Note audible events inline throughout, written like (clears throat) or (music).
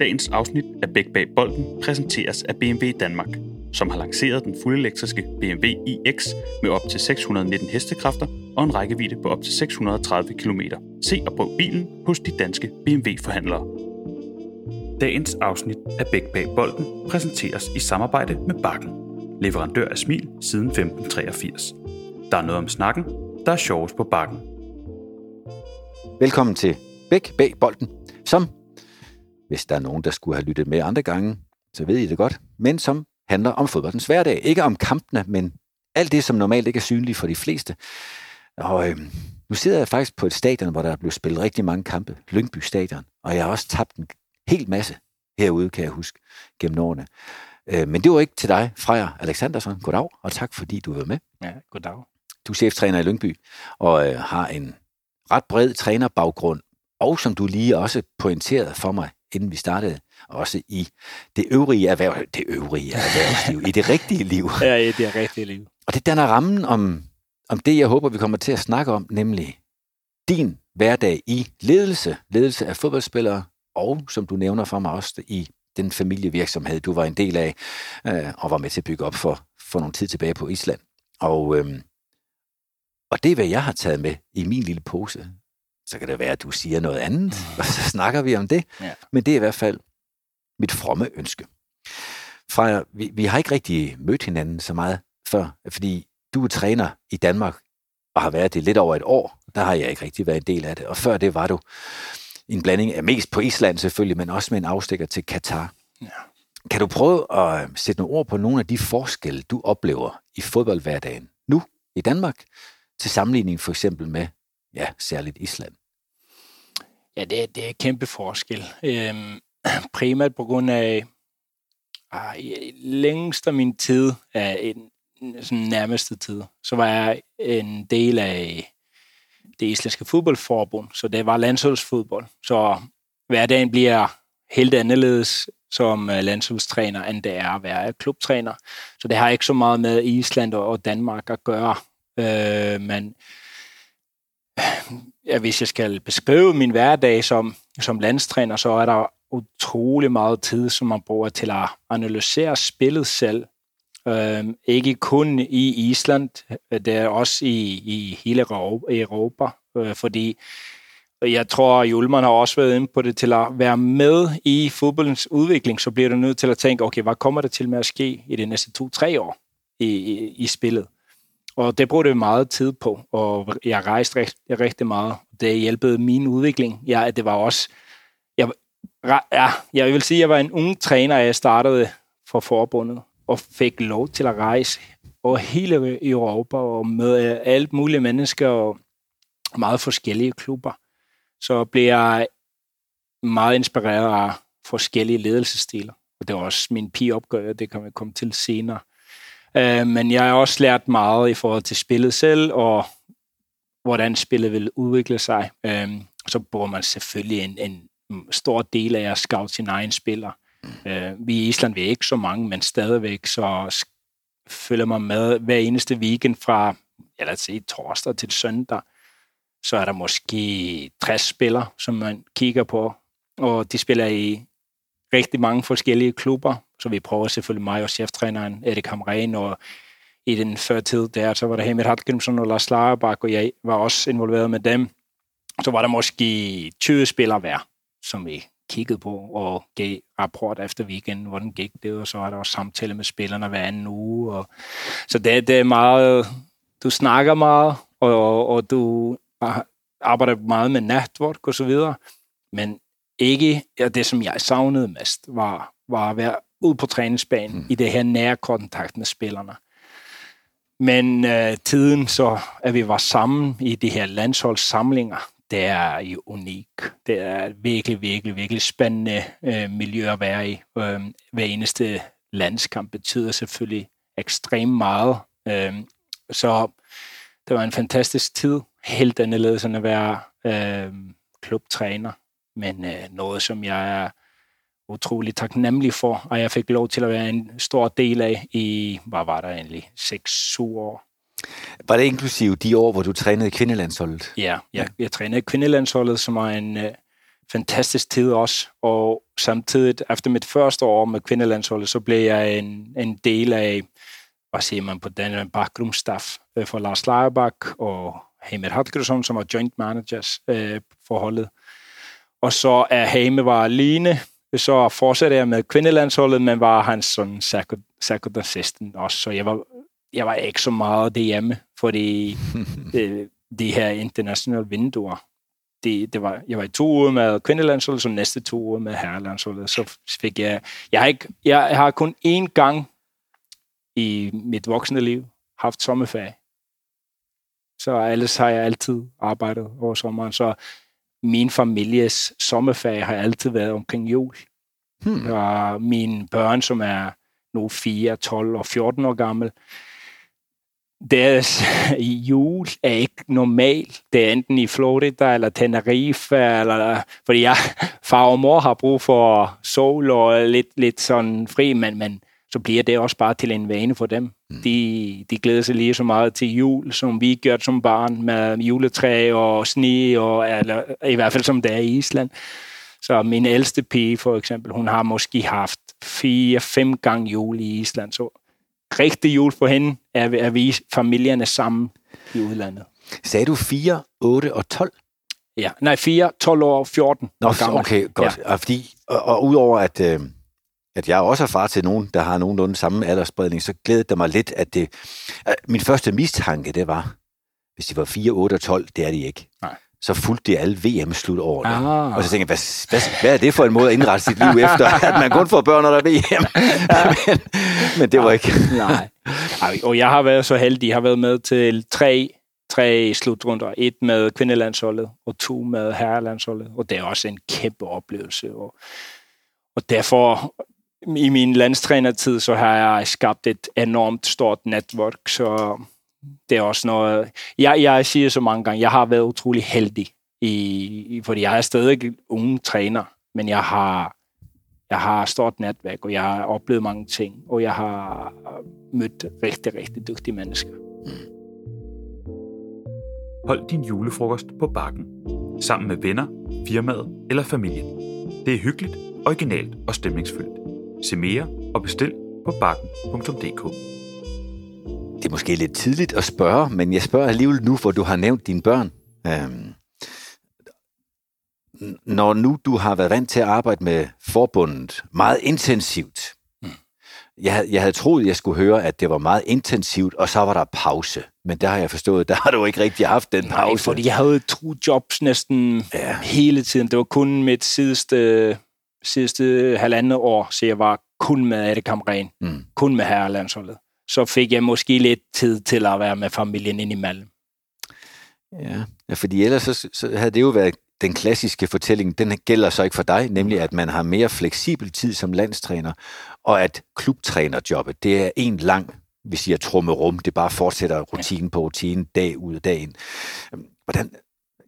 Dagens afsnit af Bæk bag bolden præsenteres af BMW Danmark, som har lanceret den fuldelektriske BMW iX med op til 619 hestekræfter og en rækkevidde på op til 630 km. Se og prøv bilen hos de danske BMW-forhandlere. Dagens afsnit af Bæk bag bolden præsenteres i samarbejde med Bakken, leverandør af smil siden 1583. Der er noget om snakken, der er sjovest på Bakken. Velkommen til Bæk bag bolden, som, hvis der er nogen, der skulle have lyttet med andre gange, så ved I det godt, men som handler om fodboldens hverdag. Ikke om kampene, men alt det, som normalt ikke er synligt for de fleste. Og øh, nu sidder jeg faktisk på et stadion, hvor der er blevet spillet rigtig mange kampe, Lyngby Stadion, og jeg har også tabt en hel masse herude, kan jeg huske, gennem årene. Øh, men det var ikke til dig, Freja Alexandersson. Goddag, og tak fordi du var med. Ja, goddag. Du er cheftræner i Lyngby, og øh, har en ret bred trænerbaggrund, og som du lige også pointerede for mig, inden vi startede, også i det øvrige erhverv, det øvrige erhvervsliv, i det rigtige liv. (laughs) Ja, i det rigtige liv. Og det danner rammen om, om det, jeg håber, vi kommer til at snakke om, nemlig din hverdag i ledelse, ledelse af fodboldspillere, og som du nævner for mig også i den familievirksomhed, du var en del af, øh, og var med til at bygge op for, for nogle tid tilbage på Island. Og, øh, og det er, hvad jeg har taget med i min lille pose. Så kan det være, at du siger noget andet, og så snakker vi om det. Ja. Men det er i hvert fald mit fromme ønske. Freja, vi, vi har ikke rigtig mødt hinanden så meget før, fordi du er træner i Danmark, og har været det lidt over et år. Der har jeg ikke rigtig været en del af det. Og før det var du en blanding af mest på Island selvfølgelig, men også med en afstikker til Katar. Ja. Kan du prøve at sætte nogle ord på nogle af de forskelle, du oplever i fodboldhverdagen nu i Danmark, til sammenligning for eksempel med, ja, særligt Island? Ja, det er, det er et kæmpe forskel. Øhm, (clears throat) primært på grund af ah, længst af min tid, af en, sådan nærmeste tid, så var jeg en del af det islandske fodboldforbund, så det var landsholdsfodbold. Så hverdagen bliver helt anderledes som øh, landsholdstræner, end det er at være klubtræner. Så det har ikke så meget med Island og og Danmark at gøre. Øh, men ja, hvis jeg skal beskrive min hverdag som, som landstræner, så er der utrolig meget tid, som man bruger til at analysere spillet selv. Øhm, ikke kun i Island, det er også i, i hele Europa, øh, fordi jeg tror, at Julman har også været inde på det, til at være med i fodboldens udvikling, så bliver du nødt til at tænke, okay, hvad kommer der til med at ske i de næste to-tre år i, i, i spillet? Og det brugte jeg meget tid på, og jeg rejste rigtig, rigtig meget. Det hjælpede min udvikling. Ja, det var også... Jeg, ja, jeg vil sige, at jeg var en ung træner, jeg startede for forbundet, og fik lov til at rejse over hele Europa, og med øh, alt mulige mennesker, og meget forskellige klubber. Så blev jeg meget inspireret af forskellige ledelsesstiler. Og det var også min pigeopgave, det kan vi komme til senere. Øh, men jeg har også lært meget i forhold til spillet selv, og hvordan spillet vil udvikle sig. Øh, så bruger man selvfølgelig en, en stor del af at scout sin egen spiller. Øh, vi i Island vi er ikke så mange, men stadigvæk så følger man med hver eneste weekend fra, ja, lad os sige, torsdag til søndag. Så er der måske 60 spillere, som man kigger på, og de spiller i rigtig mange forskellige klubber, så vi prøver selvfølgelig mig og cheftræneren Erik Hamren, og i den før tid der, så var der Hamid Hartgrimsson og Lars Lagerbak, og jeg var også involveret med dem. Så var der måske 20 spillere hver, som vi kiggede på og gav rapport efter weekenden, hvordan gik det, og så var der også samtale med spillerne hver anden uge. Og, så det, det er meget, du snakker meget, og, og du arbejder meget med netværk og så videre, men ikke, ja, det som jeg savnede mest, var, var at være ude på træningsbanen mm. i det her nære kontakt med spillerne. Men øh, tiden så, at vi var sammen i de her landsholdssamlinger, det er jo unik. Det er virkelig, virkelig, virkelig spændende øh, miljø at være i. Øh, hver eneste landskamp betyder selvfølgelig ekstremt meget. Øh, så det var en fantastisk tid. Helt anderledes end at være øh, klubtræner. Men øh, noget, som jeg er utrolig taknemmelig for, og jeg fik lov til at være en stor del af i, hvad var der egentlig, 6-7 år. Var det inklusive de år, hvor du trænede kvindelandsholdet? Ja, jeg, jeg trænede kvindelandsholdet, som er en øh, fantastisk tid også, og samtidig efter mit første år med kvindelandsholdet, så blev jeg en, en del af, hvad siger man på den, bakrumstaff øh, for Lars Leierbach og Heimer Hallgrímsson, som var joint managers øh, for holdet. Og så er Heime var alene, så fortsatte jeg med kvindelandsholdet, men var hans sådan second assistant også, så jeg var, jeg var ikke så meget derhjemme, fordi (laughs) de, de her internationale vinduer, det, det var, jeg var i to uger med kvindelandsholdet, så næste to uger med herrelandsholdet. Så fik jeg, jeg har, ikke, jeg har kun én gang i mit voksne liv haft sommerferie. Så ellers har jeg altid arbejdet over sommeren. Så min families sommerferie har altid været omkring jul. Hmm. Og mine børn, som er nu 4, 12 og 14 år gammel, deres (laughs) jul er ikke normal. Det er enten i Florida eller Tenerife, eller, fordi jeg, (laughs) far og mor har brug for sol og lidt, lidt sådan fri, men, men så bliver det også bare til en vane for dem. Mm. De, de glæder sig lige så meget til jul, som vi gør som barn, med juletræ og sne, og, eller, i hvert fald som det er i Island. Så min ældste pige, for eksempel, hun har måske haft fire-fem gange jul i Island, så rigtig jul for hende er, er vi familierne sammen i udlandet. Sagde du 4, 8 og 12? Ja, nej, 4, 12 år og 14 Nå, år gammel. okay, godt. Ja. Og, fordi, og, og udover at, øh, at jeg også er far til nogen, der har nogenlunde samme aldersspredning, så glædede det mig lidt, at det... At min første mistanke, det var, hvis de var 4, 8 og 12, det er de ikke. Nej så fulgte de alle VM-slut over ah. Og så tænkte jeg, hvad, hvad, hvad er det for en måde at indrette sit liv efter, (laughs) at man kun får børn, når der er VM? men, men det var ikke... Nej. (laughs) Og jeg har været så heldig, jeg har været med til tre, tre slutrunder. Et med kvindelandsholdet, og to med herrelandsholdet. Og det er også en kæmpe oplevelse. Og, og derfor, i min landstrænertid, så har jeg skabt et enormt stort netværk, så det er også noget... Jeg, jeg siger så mange gange, jeg har været utrolig heldig, i, fordi jeg er stadig unge træner, men jeg har, jeg har stort netværk, og jeg har oplevet mange ting, og jeg har øh, mødt rigtig, rigtig dygtige mennesker. Mm. Hold din julefrokost på bakken, sammen med venner, firmaet eller familien. Det er hyggeligt, originalt og stemningsfyldt. Se mere og bestil på bakken.dk det er måske lidt tidligt at spørge, men jeg spørger alligevel nu, hvor du har nævnt dine børn. Øhm, når nu du har været vant til at arbejde med forbundet meget intensivt, mm. jeg, jeg havde troet, jeg skulle høre, at det var meget intensivt, og så var der pause. Men der har jeg forstået, (laughs) der har du ikke rigtig haft den pause. Nej, fordi jeg havde to jobs næsten ja. hele tiden. Det var kun mit sidste, sidste halvandet år, så jeg var kun med Ade Kamren, mm. kun med herrelandsholdet så fik jeg måske lidt tid til at være med familien indimellem. Ja, ja fordi ellers så, så havde det jo været den klassiske fortælling, den gælder så ikke for dig, nemlig at man har mere fleksibel tid som landstræner, og at klubtrænerjobbet, det er en lang, vi siger trummerum, det bare fortsætter rutinen på rutinen, dag ud af dagen. Hvordan,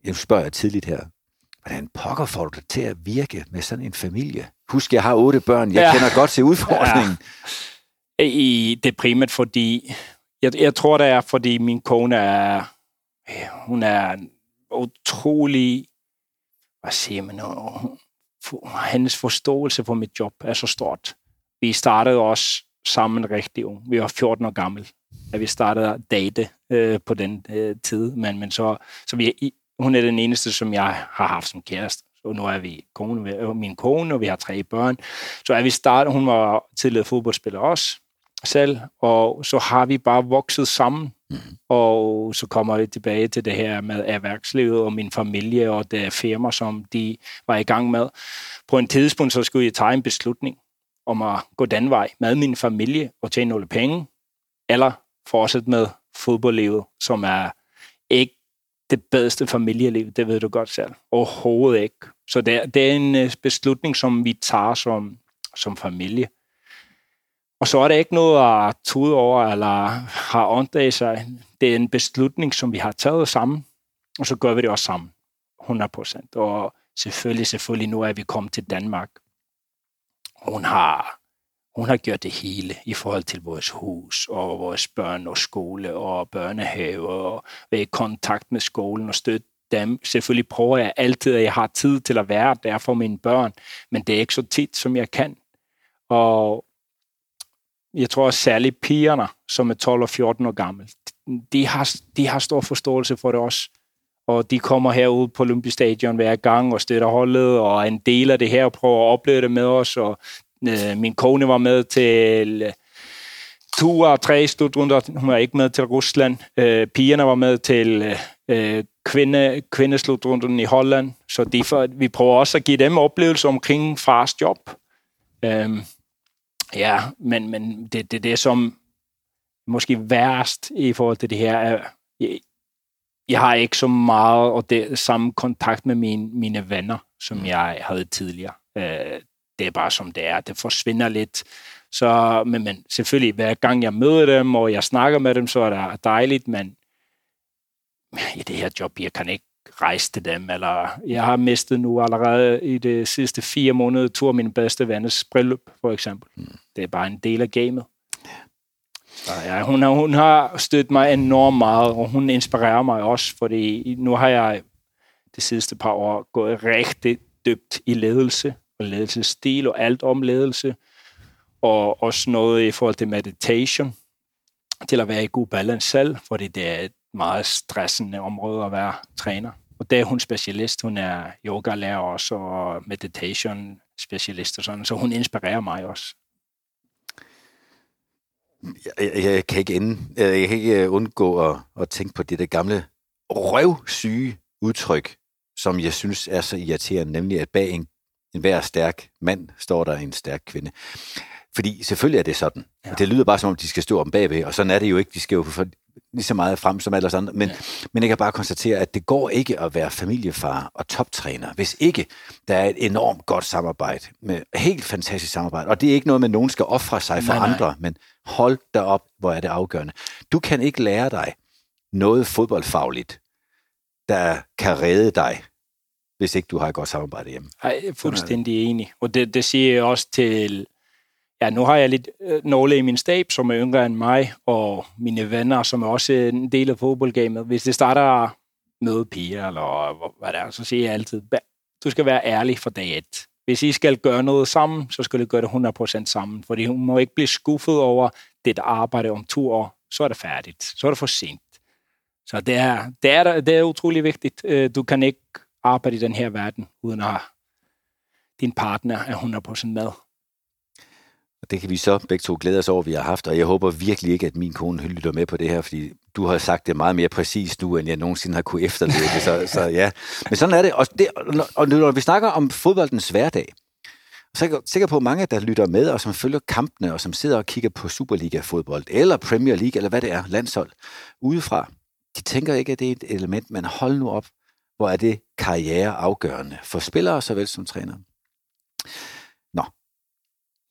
jeg spørger jeg tidligt her, hvordan pokker får du det til at virke med sådan en familie? Husk, jeg har otte børn, jeg ja. kender godt til udfordringen. Ja i det primært, fordi jeg, jeg tror, det er, fordi min kone er, hun er utrolig, hvad siger man, for, hendes forståelse for mit job er så stort. Vi startede også sammen rigtig ung. Vi var 14 år gammel, da vi startede at date øh, på den øh, tid. Men, men så, så vi, hun er den eneste, som jeg har haft som kæreste. Så nu er vi kone, min kone, og vi har tre børn. Så er vi startet, hun var tidligere fodboldspiller også, selv, og så har vi bare vokset sammen. Mm. Og så kommer vi tilbage til det her med erhvervslivet og min familie og det firma, som de var i gang med. På en tidspunkt, så skulle jeg tage en beslutning om at gå den vej med min familie og tjene nogle penge, eller fortsætte med fodboldlivet, som er ikke det bedste familieliv, det ved du godt selv. Overhovedet ikke. Så det, det er en øh, beslutning, som vi tager som, som familie. Og så er det ikke noget at tude over eller har ondt af sig. Det er en beslutning, som vi har taget sammen, og så gør vi det også sammen. 100 procent. Og selvfølgelig, selvfølgelig, nu er vi kommet til Danmark. Hun har, hun har gjort det hele i forhold til vores hus og vores børn og skole og børnehave og være i kontakt med skolen og støtte dem. Selvfølgelig prøver jeg altid, at jeg har tid til at være der for mine børn, men det er ikke så tit, som jeg kan. Og jeg tror særligt pigerne, som er 12 og 14 år gamle, de har, de har stor forståelse for det også. Og de kommer herud på Olympiastadion hver gang og støtter holdet, og er en del af det her og prøver at opleve det med os. Og øh, min kone var med til øh, to og tre slutrunder. Hun var ikke med til Rusland. Øh, pigerne var med til øh, kvinde, kvindeslutrunden i Holland. Så de for, vi prøver også at give dem oplevelser omkring fars job. Øh, ja, men, men det, det, det som måske værst i forhold til det her er, jeg, jeg har ikke så meget og det samme kontakt med mine, mine venner, som mm. jeg havde tidligere. Øh, det er bare som det er. Det forsvinder lidt. Så, men, men selvfølgelig, hver gang jeg møder dem, og jeg snakker med dem, så er det dejligt, men i det her job, jeg kan ikke rejse til dem, eller jeg har mistet nu allerede i de sidste fire måneder to af mine bedste venners bryllup, for eksempel. Mm. Det er bare en del af gamet. Så ja, hun, har, hun har støttet mig enormt meget, og hun inspirerer mig også, fordi nu har jeg de sidste par år gået rigtig dybt i ledelse, og ledelsesstil og alt om ledelse, og også noget i forhold til meditation, til at være i god balance selv, fordi det er et meget stressende område at være træner. Og der er hun specialist. Hun er yogalærer også, og meditation specialist og sådan, så hun inspirerer mig også. Jeg, jeg, jeg, kan ikke ende, jeg kan ikke øh, undgå at, at tænke på det der gamle røvsyge udtryk, som jeg synes er så irriterende, nemlig at bag en, en hver stærk mand står der en stærk kvinde. Fordi selvfølgelig er det sådan. Ja. Det lyder bare som om, de skal stå om bagved, og sådan er det jo ikke. De skal jo for, lige så meget frem som alle andre. Men, ja. men jeg kan bare konstatere, at det går ikke at være familiefar og toptræner, hvis ikke der er et enormt godt samarbejde, med helt fantastisk samarbejde. Og det er ikke noget med, at nogen skal ofre sig for nej, andre, nej. men hold da op, hvor er det afgørende. Du kan ikke lære dig noget fodboldfagligt, der kan redde dig, hvis ikke du har et godt samarbejde hjemme. Jeg er fuldstændig enig. Og det, det siger jeg også til ja, nu har jeg lidt øh, nogle i min stab, som er yngre end mig, og mine venner, som er også en del af fodboldgamet. Hvis det starter med piger, eller hvad det er, så siger jeg altid, du skal være ærlig for dag et. Hvis I skal gøre noget sammen, så skal du gøre det 100% sammen, fordi hun må ikke blive skuffet over det arbejde om to år, så er det færdigt. Så er det for sent. Så det er, det er, det er utrolig vigtigt. Øh, du kan ikke arbejde i den her verden, uden at din partner er 100% med. Og det kan vi så begge to glæde os over, at vi har haft, og jeg håber virkelig ikke, at min kone lytter med på det her, fordi du har sagt det meget mere præcist nu, end jeg nogensinde har kunne efterleve det, så, så ja. Men sådan er det, og, det, og når vi snakker om fodboldens hverdag, så er jeg sikker på, at mange, der lytter med, og som følger kampene, og som sidder og kigger på Superliga-fodbold, eller Premier League, eller hvad det er, landshold, udefra, de tænker ikke, at det er et element, men hold nu op, hvor er det karriere afgørende for spillere såvel som trænere.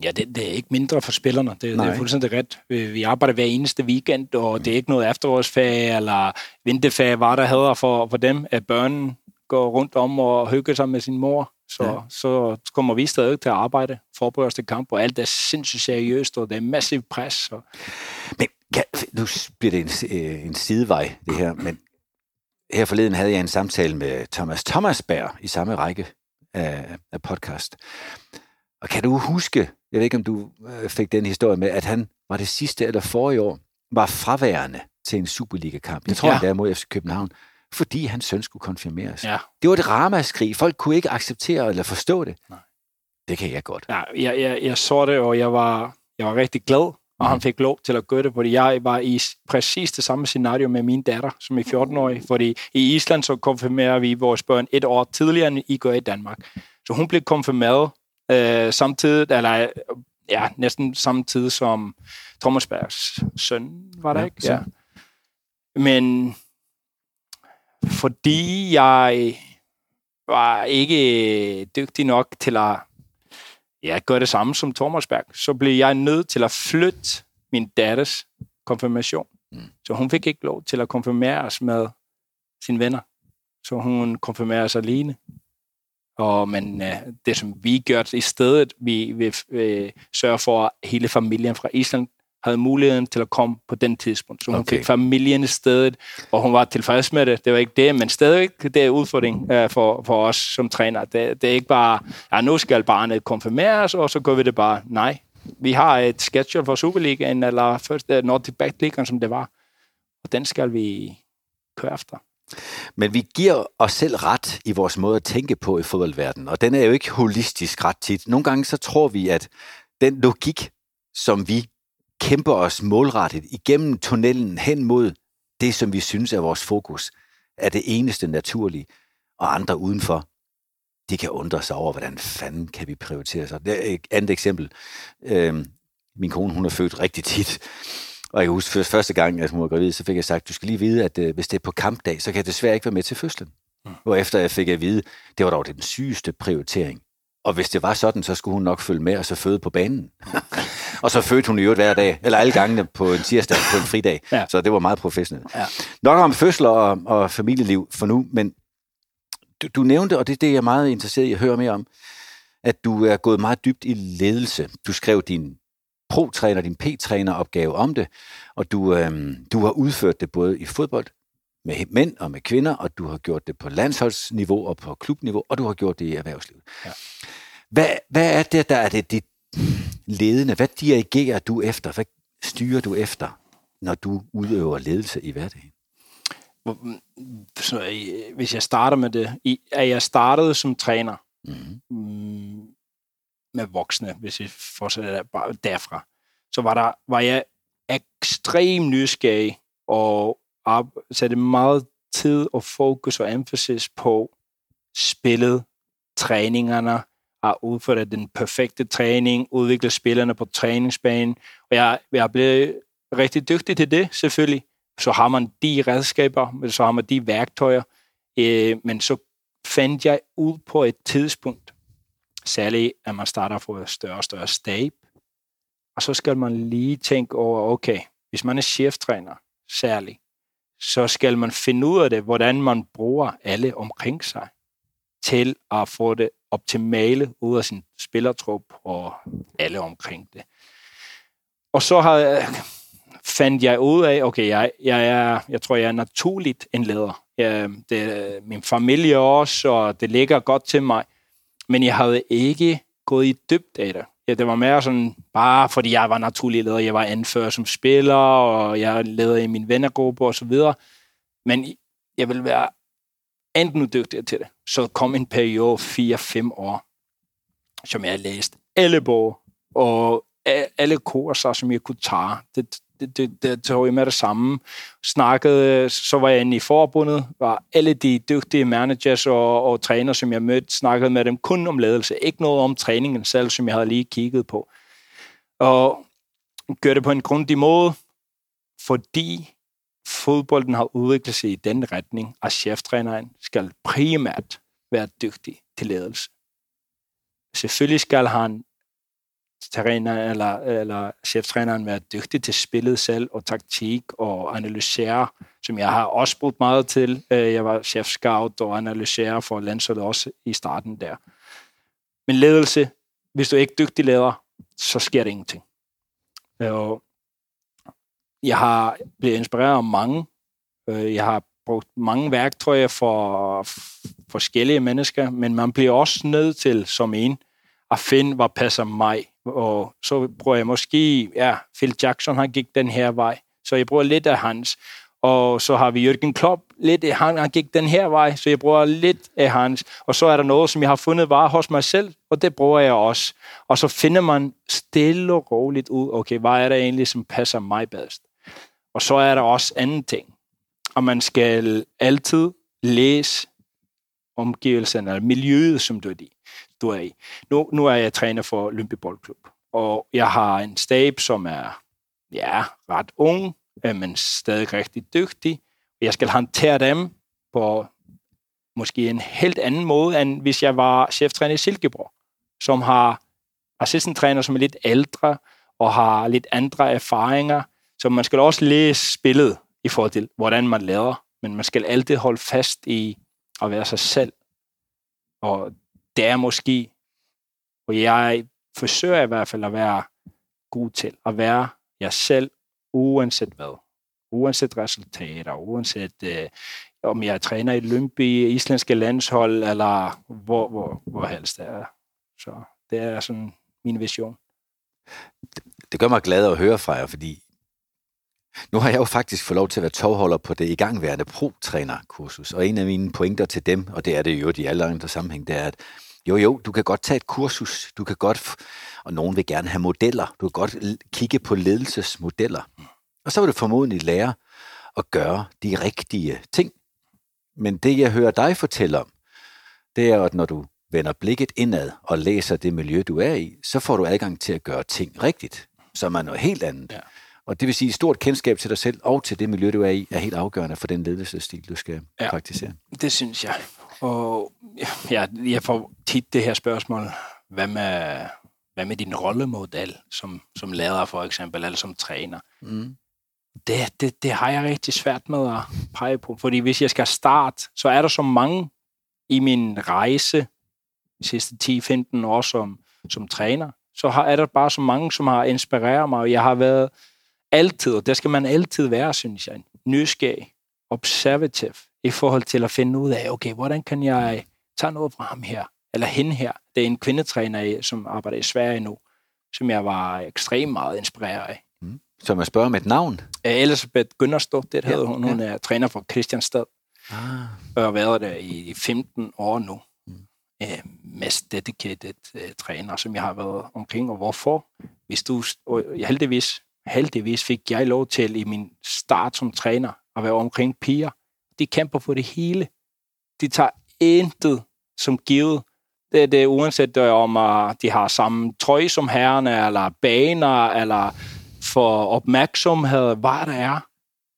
Ja, det, det er ikke mindre for spillerne. Det, det er fuldstændig ret. Vi arbejder hver eneste weekend, og mm. det er ikke noget efterårsfag eller vinterfag, var der hedder for, for dem, at børnene går rundt om og hygger sig med sin mor. Så, ja. så kommer vi stadig til at arbejde, forberede os til kamp, og alt er sindssygt seriøst, og det er massiv pres. Så. Men ja, nu bliver det en, øh, en sidevej, det her, men her forleden havde jeg en samtale med Thomas Thomasberg i samme række af, af podcast. Og kan du huske, jeg ved ikke, om du øh, fik den historie med, at han var det sidste eller forrige år, var fraværende til en Superliga-kamp. Jeg tror, ja. det er mod FC København, fordi hans søn skulle konfirmeres. Ja. Det var et ramaskrig. Folk kunne ikke acceptere eller forstå det. Nej. Det kan jeg godt. Ja, jeg, jeg, jeg så det, og jeg var, jeg var rigtig glad, og mm. han fik lov til at gøre det, fordi jeg var i præcis det samme scenario med min datter, som er 14-årig, fordi i Island så konfirmerer vi vores børn et år tidligere, end I gør i Danmark. Så hun blev konfirmeret øh, samtidig, eller ja, næsten samtidig som Thomas Bergs søn, var der ja, ikke? Ja. Men fordi jeg var ikke dygtig nok til at ja, gøre det samme som Thomas Berg, så blev jeg nødt til at flytte min datters konfirmation. Mm. Så hun fik ikke lov til at konfirmeres med sine venner. Så hun konfirmeres alene. Og, men øh, det, som vi gør i stedet, vi vil øh, sørge for, at hele familien fra Island havde muligheden til at komme på den tidspunkt. Så hun Okay. fik familien i stedet, og hun var tilfreds med det. Det var ikke det, men stadig det er udfordring uh, for, for os som træner. Det, det er ikke bare, ja, nu skal barnet konfirmeres, og så gør vi det bare. Nej, vi har et schedule for Superligaen, eller først uh, Nordic Back Ligaen, som det var. Og den skal vi køre efter. Men vi giver os selv ret i vores måde at tænke på i fodboldverdenen, og den er jo ikke holistisk ret tit. Nogle gange så tror vi, at den logik, som vi kæmper os målrettet igennem tunnelen hen mod det, som vi synes er vores fokus, er det eneste naturlige, og andre udenfor, de kan undre sig over, hvordan fanden kan vi prioritere sig. Det er et andet eksempel. Øhm, min kone, hun er født rigtig tit, og jeg kan huske først, første gang, at hun var gravid, så fik jeg sagt, du skal lige vide, at øh, hvis det er på kampdag, så kan jeg desværre ikke være med til fødslen. Mm. Og efter jeg fik at vide, det var dog den sygeste prioritering. Og hvis det var sådan, så skulle hun nok følge med og så føde på banen. (laughs) og så fødte hun i øvrigt hver dag, eller alle gangene på en tirsdag på en fridag. Ja. Så det var meget professionelt. Ja. Nok om fødsler og, og familieliv for nu, men du, du nævnte, og det er det, jeg er meget interesseret i at høre mere om, at du er gået meget dybt i ledelse. Du skrev din pro-træner, din P-træner-opgave om det, og du, øhm, du har udført det både i fodbold, med mænd og med kvinder, og du har gjort det på landsholdsniveau og på klubniveau, og du har gjort det i erhvervslivet. Ja. Hvad, hvad er det, der er det dit ledende? Hvad dirigerer du efter? Hvad styrer du efter, når du udøver ledelse i hverdagen? Øh, hvis jeg starter med det, at jeg startede som træner Mm-hmm. mm, med voksne, hvis jeg fortsætter derfra, så var, der, var jeg ekstremt nysgerrig og op, satte meget tid og fokus og emphasis på spillet, træningerne, at udføre den perfekte træning, udvikle spillerne på træningsbanen. Og jeg, jeg er blevet rigtig dygtig til det, selvfølgelig. Så har man de redskaber, så har man de værktøjer. Øh, men så fandt jeg ud på et tidspunkt, særligt at man starter for et større og større stab, og så skal man lige tænke over, okay, hvis man er cheftræner, særligt, så skal man finde ud af det, hvordan man bruger alle omkring sig til at få det optimale ud af sin spillertrup og alle omkring det. Og så har jeg, fandt jeg ud af, okay, jeg, jeg, er, jeg tror, jeg er naturligt en leder. Jeg, det min familie også, og det ligger godt til mig. Men jeg havde ikke gået i dybt af det. Ja, det var mere sådan, bare fordi jeg var naturlig leder. Jeg var anfører som spiller, og jeg leder i min vennergruppe og så videre. Men jeg ville være enten dygtigere til det. Så kom en periode 4-5 år, som jeg læste alle bog og alle kurser, som jeg kunne tage. Det, det, det, det tog jeg med det samme. Snakkede, så var jeg inde i forbundet, var alle de dygtige managers og, og træner, som jeg mødte, snakkede med dem kun om ledelse. Ikke noget om træningen selv, som jeg havde lige kigget på. Og gør det på en grundig måde, fordi fodbolden har udviklet sig i den retning, at cheftræneren skal primært være dygtig til ledelse. Selvfølgelig skal han træner eller, eller cheftræneren være dygtig til spillet selv og taktik og analysere, som jeg har også brugt meget til. Øh, jeg var chef scout og analyserer for landsholdet også i starten der. Men ledelse, hvis du ikke er dygtig leder, så sker der ingenting. Øh, og jeg har blevet inspireret af mange. Øh, jeg har brugt mange værktøjer for forskellige mennesker, men man bliver også nødt til som en at finde, hvad passer mig. Og så bruger jeg måske, ja, Phil Jackson, han gik den her vej, så jeg bruger lidt af hans. Og så har vi Jürgen Klopp, lidt han, han gik den her vej, så jeg bruger lidt af hans. Og så er der noget, som jeg har fundet var hos mig selv, og det bruger jeg også. Og så finder man stille og roligt ud, okay, hvad er det egentlig, som passer mig bedst? Og så er der også anden ting. Og man skal altid læse omgivelserne, eller miljøet, som du er i. Du er i. Nu, nu er jeg træner for Lyngby Boldklub, og jeg har en stab, som er ja, ret ung, øh, men stadig rigtig dygtig. Jeg skal håndtere dem på måske en helt anden måde, end hvis jeg var cheftræner i Silkeborg, som har assistenttræner, som er lidt ældre og har lidt andre erfaringer. Så man skal også læse spillet i forhold til, hvordan man lader, men man skal altid holde fast i at være sig selv. Og det er måske, og jeg forsøger i hvert fald at være god til at være jeg selv, uanset hvad. Uanset resultater, uanset øh, om jeg træner i Lønby, islandske landshold, eller hvor, hvor, hvor helst det er. Så det er sådan min vision. Det, det gør mig glad at høre fra jer, fordi nu har jeg jo faktisk fået lov til at være tovholder på det igangværende pro-trænerkursus, og en af mine pointer til dem, og det er det jo i alle andre sammenhæng, det er, at jo, jo, du kan godt tage et kursus, du kan godt, og nogen vil gerne have modeller, du kan godt kigge på ledelsesmodeller, og så vil du formodentlig lære at gøre de rigtige ting. Men det, jeg hører dig fortælle om, det er, at når du vender blikket indad og læser det miljø, du er i, så får du adgang til at gøre ting rigtigt, som er noget helt andet. Ja. Og det vil sige, at stort kendskab til dig selv og til det miljø, du er i, er helt afgørende for den ledelsesstil, du skal ja, praktisere. det synes jeg. Og ja, jeg får tit det her spørgsmål, hvad med, hvad med din rollemodel som, som leder for eksempel, eller som træner? Mm. Det, det, det har jeg rigtig svært med at pege på, fordi hvis jeg skal starte, så er der så mange i min rejse de sidste 10-15 år som, som træner, så har, er der bare så mange, som har inspireret mig, og jeg har været altid, og der skal man altid være, synes jeg, nysgerrig, observative, i forhold til at finde ud af, okay, hvordan kan jeg tage noget fra ham her, eller hende her. Det er en kvindetræner, som arbejder i Sverige nu, som jeg var ekstremt meget inspireret af. Mm. Så man spørger med et navn? Elisabeth Gunnarsdott, det hedder ja, hun. Hun ja. er træner for Christianstad. Ah. Og har været der i 15 år nu. Mm. Øh, mest dedicated uh, træner, som jeg har været omkring. Og hvorfor? Hvis du, og heldigvis heldigvis fik jeg lov til i min start som træner at være omkring piger. De kæmper for det hele. De tager intet som givet. Det er det uanset øh, om at de har samme trøje som herrene, eller baner, eller for opmærksomhed, hvad der er.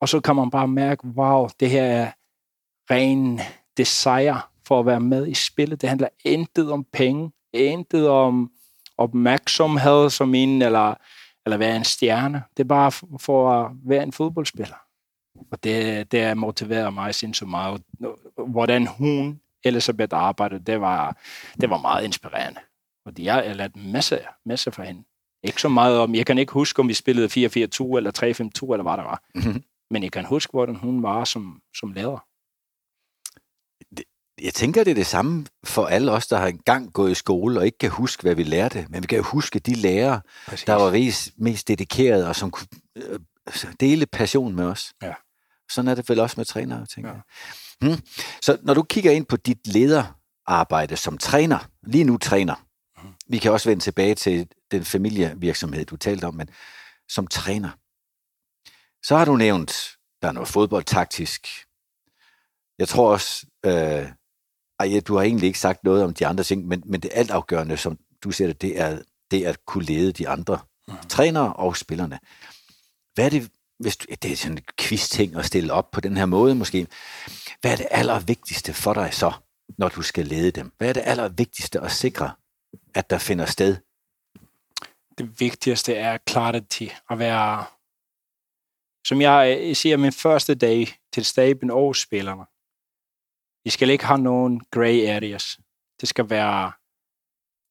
Og så kan man bare mærke, wow, det her er ren desire for at være med i spillet. Det handler intet om penge, intet om opmærksomhed som en, eller eller være en stjerne. Det er bare for at være en fodboldspiller. Og det, det motiverer mig sindssygt meget. Hvordan hun, Elisabeth, arbejdede, det var, det var meget inspirerende. Fordi jeg har lært masse, masse fra hende. Ikke så meget om, jeg kan ikke huske, om vi spillede 4-4-2 eller 3-5-2, eller hvad der var. Mm-hmm. Men jeg kan huske, hvordan hun var som, som leder jeg tænker, det er det samme for alle os, der har engang gået i skole og ikke kan huske, hvad vi lærte. Men vi kan huske de lærere, Præcis. der var mest, mest dedikerede og som kunne øh, dele passion med os. Ja. Sådan er det vel også med trænere, tænker ja. jeg. Hmm. Så når du kigger ind på dit lederarbejde som træner, lige nu træner, mm. vi kan også vende tilbage til den familievirksomhed, du talte om, men som træner, så har du nævnt, der er noget fodboldtaktisk. Jeg tror også, øh, ej, du har egentlig ikke sagt noget om de andre ting, men, men det altafgørende, som du siger det, det er, det er at kunne lede de andre mm. trænere og spillerne. Hvad er det, hvis du, det er sådan en quiz-ting at stille op på den her måde måske. Hvad er det allervigtigste for dig så, når du skal lede dem? Hvad er det allervigtigste at sikre, at der finder sted? Det vigtigste er clarity, at være, som jeg siger, min første dag til staben og spillerne. Vi skal ikke have nogen gray areas. Det skal være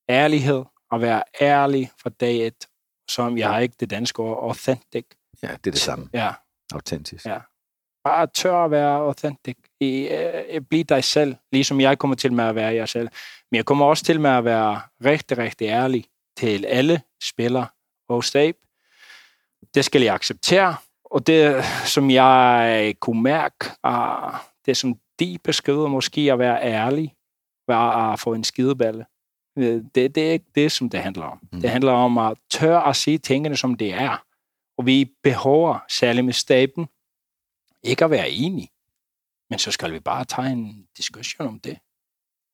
ærlighed og være ærlig fra dag et, som jeg har ikke det danske ord, authentic. Ja, det er det samme. Ja. Autentisk. Ja. Bare tør at være authentic. I, uh, bliv dig selv, ligesom jeg kommer til med at være jeg selv. Men jeg kommer også til med at være rigtig, rigtig ærlig til alle spillere og stab. Det skal jeg acceptere, og det, som jeg kunne mærke, uh, det som de beskriver måske at være ærlig, være at få en skideballe. Øh, det, det er ikke det, som det handler om. Mm. Det handler om at tør at sige tingene, som det er. Og vi behøver, særligt med staben, ikke at være enige. Men så skal vi bare tage en diskussion om det.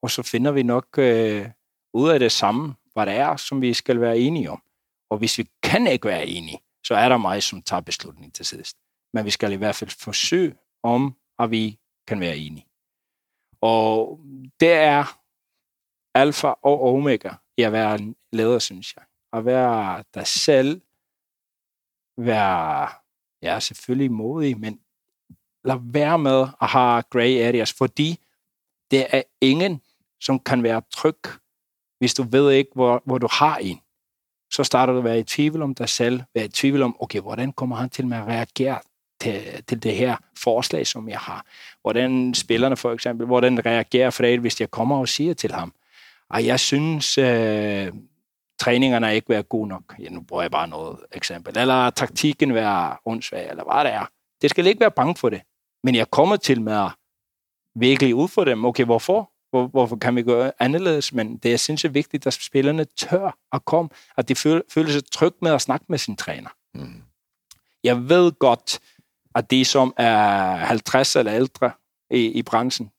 Og så finder vi nok øh, ud af det samme, hvad det er, som vi skal være enige om. Og hvis vi kan ikke være enige, så er der mig, som tager beslutningen til sidst. Men vi skal i hvert fald forsøge om, at vi kan være enige. Og det er alfa og omega i at være en leder, synes jeg. At være dig selv, være, ja, selvfølgelig modig, men lad være med at have gray areas, fordi det er ingen, som kan være tryg, hvis du ved ikke, hvor, hvor du har en. så starter du at være i tvivl om dig selv, være i tvivl om, okay, hvordan kommer han til med at reagere til, til det her forslag, som jeg har? Hvordan spillerne for eksempel, hvordan reagerer Fred, hvis jeg kommer og siger til ham, at jeg synes, øh, træningerne er ikke været gode nok. Ja, nu bruger jeg bare noget eksempel. Eller taktikken være åndssvag, eller hvad det er. Det skal ikke være bange for det. Men jeg kommer til med at virkelig ud for dem. Okay, hvorfor? Hvor, hvorfor kan vi gøre anderledes? Men det er sindssygt vigtigt, at spillerne tør at komme, at de føler, føler sig trygt med at snakke med sin træner. Mm. Jeg ved godt, at de, som er 50 eller ældre i, i branchen,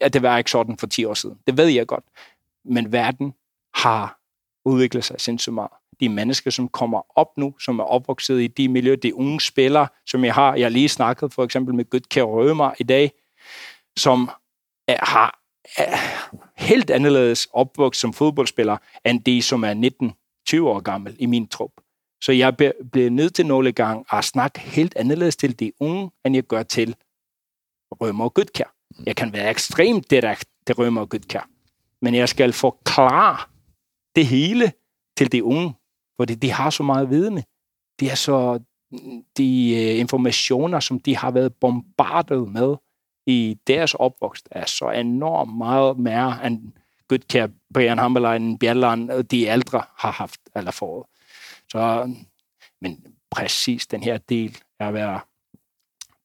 at det var ikke sådan for 10 år siden. Det ved jeg godt. Men verden har udvikler sig sindssygt meget. De mennesker, som kommer op nu, som er opvokset i de miljøer, de unge spillere, som jeg har, jeg har lige snakket for eksempel med Gudkær Rømer i dag, som er, har er helt anderledes opvokset som fodboldspiller, end de, som er 19-20 år gammel i min trup. Så jeg bliver nødt til nogle gange at snakke helt anderledes til de unge, end jeg gør til Rømer og Gudkær. Jeg kan være ekstremt direkte til Rømer og Gudkær, men jeg skal forklare det hele til de unge, fordi de har så meget vidne. De er så de øh, informationer, som de har været bombardet med i deres opvækst, er så enormt meget mere end Gudkær, Brian Hammerlein, Bjelland og de ældre har haft eller fået. Så, men præcis den her del af at være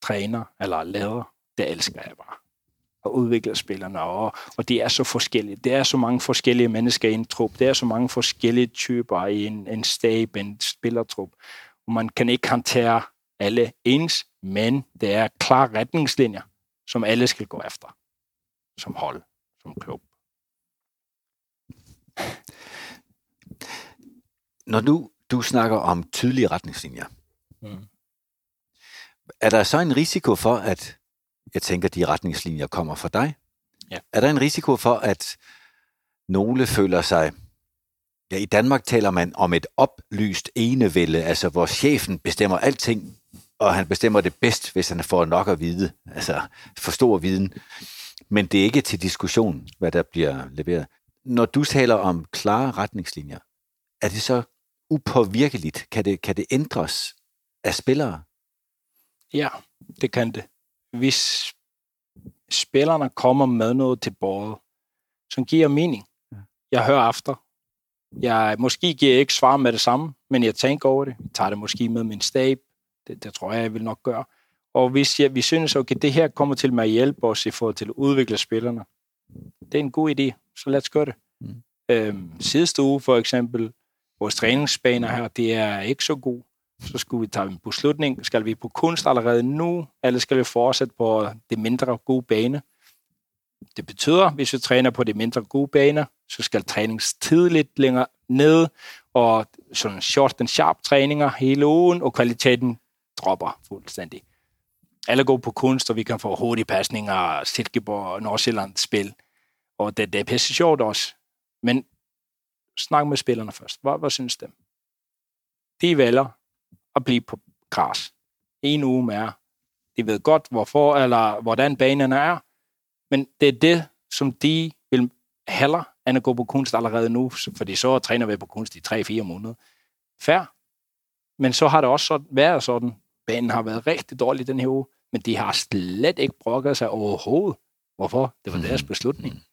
træner eller leder, det elsker jeg bare og udvikler spillerne, og, og det er så forskelligt. Det er så mange forskellige mennesker i en trup. Det er så mange forskellige typer i en, en stab, en spillertrup. Og man kan ikke håndtere alle ens, men det er klare retningslinjer, som alle skal gå efter. Som hold, som klub. Når nu du snakker om tydelige retningslinjer, mm. er der så en risiko for, at jeg tænker, de retningslinjer kommer fra dig. Ja. Er der en risiko for, at nogle føler sig... Ja, i Danmark taler man om et oplyst enevælde, altså hvor chefen bestemmer alting, og han bestemmer det bedst, hvis han får nok at vide, altså for stor viden. Men det er ikke til diskussion, hvad der bliver leveret. Når du taler om klare retningslinjer, er det så upåvirkeligt? Kan det, kan det ændres af spillere? Ja, det kan det hvis spillerne kommer med noget til bordet, som giver mening. Jeg hører efter. Jeg måske giver jeg ikke svar med det samme, men jeg tænker over det. Jeg tager det måske med min stab. Det, det tror jeg, jeg vil nok gøre. Og hvis jeg, vi synes, okay, det her kommer til med at hjælpe os i forhold til at udvikle spillerne, det er en god idé, så lad os gøre det. Mm. Øhm, sidste uge for eksempel, vores træningsbaner her, det er ikke så god så skulle vi tage en beslutning. Skal vi på kunst allerede nu, eller skal vi fortsætte på det mindre gode bane? Det betyder, hvis vi træner på det mindre gode baner, så skal træningstid lidt længere ned, og sådan short and sharp træninger hele ugen, og kvaliteten dropper fuldstændig. Alle går på kunst, og vi kan få hurtige pasninger, Silkeborg og Nordsjælland spil, og det, det er pisse sjovt også. Men snak med spillerne først. Hvad, hvad synes de? De vælger at blive på græs. En uge mere. De ved godt, hvorfor eller hvordan banen er, men det er det, som de vil hellere end at gå på kunst allerede nu, fordi så træner vi på kunst i 3-4 måneder. Færre. Men så har det også været sådan, banen har været rigtig dårlig den her uge, men de har slet ikke brokket sig overhovedet. Hvorfor? Det var deres beslutning.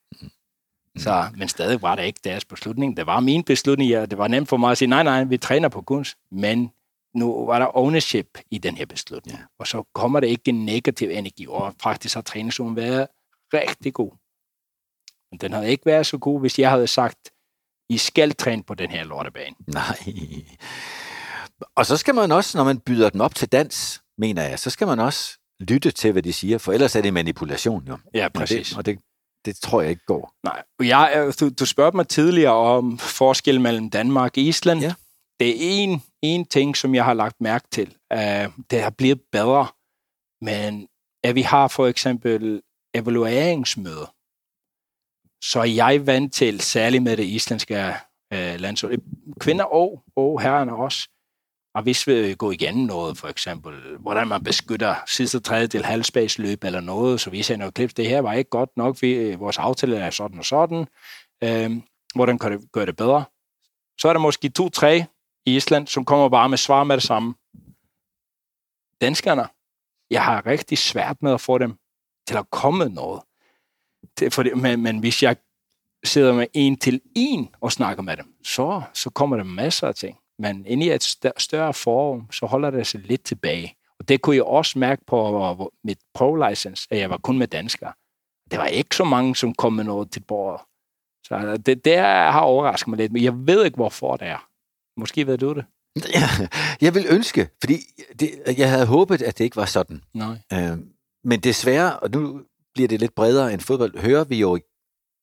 Så, men stadig var det ikke deres beslutning. Det var min beslutning. Ja, det var nemt for mig at sige, nej, nej, vi træner på kunst. Men nu var der ownership i den her beslutning. Ja. Og så kommer der ikke en negativ energi, og faktisk har træningsugen været rigtig god. Men den havde ikke været så god, hvis jeg havde sagt, I skal træne på den her lortebane. Nej. Og så skal man også, når man byder dem op til dans, mener jeg, så skal man også lytte til, hvad de siger, for ellers er det manipulation jo. Ja, præcis. Og det, og det, det tror jeg ikke går. Nej, jeg, du, du spurgte mig tidligere om forskel mellem Danmark og Island. Ja det er en, en ting, som jeg har lagt mærke til. Uh, det har blevet bedre, men at vi har for eksempel evalueringsmøder, så er jeg vant til, særligt med det islandske uh, landshold, øh, kvinder og, og herrerne også, og hvis vi går igen noget, for eksempel, hvordan man beskytter sidste tredjedel halvspagsløb eller noget, så vi sender noget klip, det her var ikke godt nok, vi, vores aftale er sådan og sådan, uh, hvordan kan det gøre det bedre? Så er der måske to-tre i Island, som kommer bare med svar med det samme. Danskerne, jeg har rigtig svært med at få dem til at komme noget. For det, men, men hvis jeg sidder med en til en og snakker med dem, så, så kommer der masser af ting. Men inde i et større forum, så holder det sig lidt tilbage. Og det kunne jeg også mærke på mit pro-license, at jeg var kun med danskere. Det var ikke så mange, som kom med noget til bordet. Så altså, det, det har overrasket mig lidt, men jeg ved ikke, hvorfor det er. Måske ved du det. Ja, jeg vil ønske, fordi det, jeg havde håbet, at det ikke var sådan. Nej. Øh, men desværre, og nu bliver det lidt bredere end fodbold, hører vi jo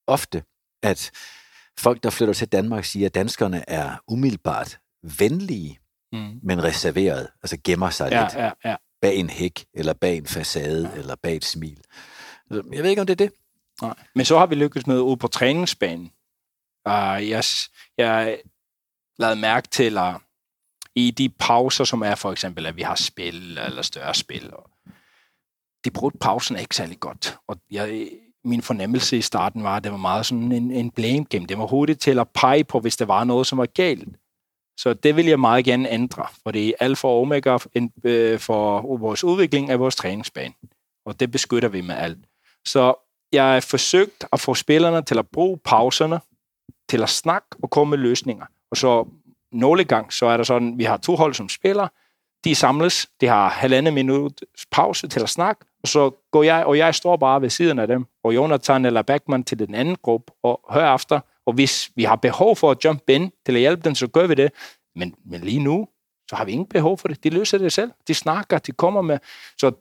ofte, at folk, der flytter til Danmark, siger, at danskerne er umiddelbart venlige, mm. men reserveret, altså gemmer sig ja, lidt ja, ja. bag en hæk, eller bag en facade, ja. eller bag et smil. Jeg ved ikke, om det er det. Nej. Men så har vi lykkedes med ud på træningsbanen. Uh, jeg, jeg lagt mærke til, eller i de pauser, som er for eksempel, at vi har spil eller større spil, og de brugte pausen ikke særlig godt. Og jeg, min fornemmelse i starten var, at det var meget sådan en, en blame game. Det var hurtigt til at pege på, hvis der var noget, som var galt. Så det vil jeg meget gerne ændre, for det er alfa og omega øh, for vores udvikling af vores træningsbane. Og det beskytter vi med alt. Så jeg har forsøgt at få spillerne til at bruge pauserne til at snakke og komme med løsninger. Og så nogle gange, så er der sådan, vi har to hold som spiller, de samles, de har halvandet minut pause til at snakke, og så går jeg, og jeg står bare ved siden af dem, og Jonathan eller Backman til den anden gruppe, og hører efter, og hvis vi har behov for at jump in til at hjælpe dem, så gør vi det. Men, men lige nu, så har vi ingen behov for det. De løser det selv. De snakker, de kommer med. Så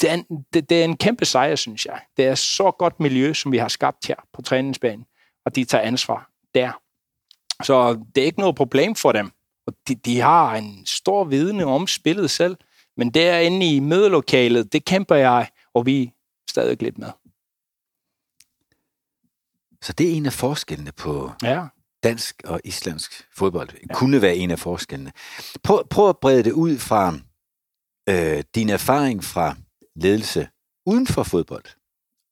det er, en, det, det er en kæmpe sejr, synes jeg. Det er så godt miljø, som vi har skabt her på træningsbanen, og de tager ansvar der. Så det er ikke noget problem for dem. Og de, de har en stor viden om spillet selv, men derinde i mødelokalet, det kæmper jeg, og vi er stadig lidt med. Så det er en af forskellene på ja. dansk og islandsk fodbold. Det ja. kunne være en af forskellene. Prøv, prøv at brede det ud fra øh, din erfaring fra ledelse uden for fodbold,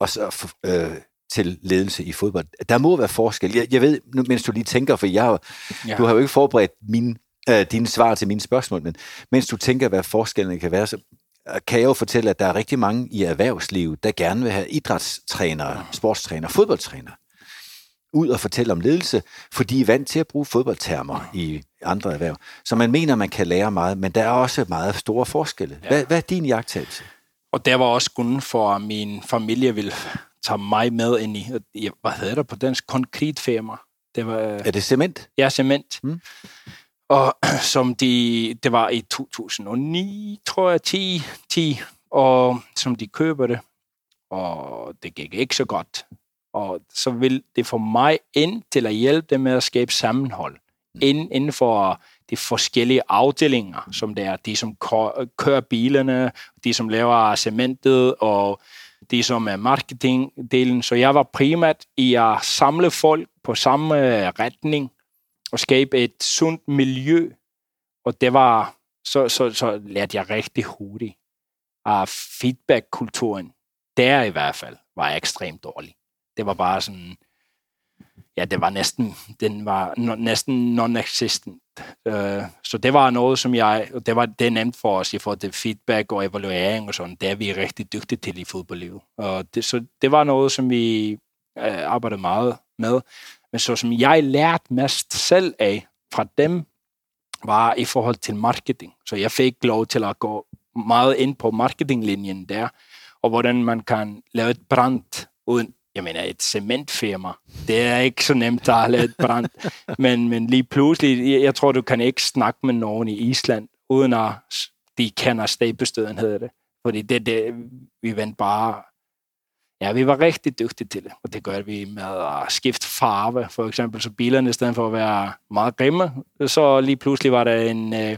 og så øh, til ledelse i fodbold. Der må være forskel. Jeg, jeg ved, nu, mens du lige tænker, for jeg, ja. du har jo ikke forberedt mine, øh, dine svar til mine spørgsmål, men mens du tænker, hvad forskellene kan være, så øh, kan jeg jo fortælle, at der er rigtig mange i erhvervslivet, der gerne vil have idrætstrænere, sportstrænere, fodboldtrænere ud og fortælle om ledelse, fordi de er vant til at bruge fodboldtermer i andre erhverv. Så man mener, man kan lære meget, men der er også meget store forskelle. Hvad, hvad er din jagttagelse? Og der var også grunden for, min familie ville tage mig med ind i, hvad hedder det på dansk, konkretfirma. Det var, er det cement? Ja, cement. Mm. Og (clears throat) som de, det var i 2009, tror jeg, 10, 10, og som de køber det, og det gik ikke så godt. Og så vil det få mig ind til at hjælpe dem med at skabe sammenhold. Mm. Ind, inden for de forskellige afdelinger, som det er. De, som kører bilerne, de, som laver cementet, og det, som er marketingdelen. Så jeg var primært i at samle folk på samme øh, retning og skabe et sundt miljø. Og det var, så, så, så lærte jeg rigtig hurtigt, af feedback-kulturen, der i hvert fald, var ekstremt dårlig. Det var bare sådan, ja, det var næsten, den var næsten non-existent. Uh, så det var noget, som jeg, og det var det er nemt for os i forhold til feedback og evaluering og sådan, det er vi rigtig dygtige til i fodboldlivet. Og det, så det var noget, som vi uh, arbejdede meget med. Men så som jeg lærte mest selv af fra dem, var i forhold til marketing. Så jeg fik lov til at gå meget ind på marketinglinjen der, og hvordan man kan lave et brand uden Jamen, et cementfirma, det er ikke så nemt at lave et brand. men, men lige pludselig, jeg, jeg tror, du kan ikke snakke med nogen i Island, uden at de kender stabestøden, hedder det. Fordi det, det, vi vandt bare, ja, vi var rigtig dygtige til det, og det gør vi med at skifte farve, for eksempel, så bilerne i stedet for at være meget grimme, så lige pludselig var der en, øh,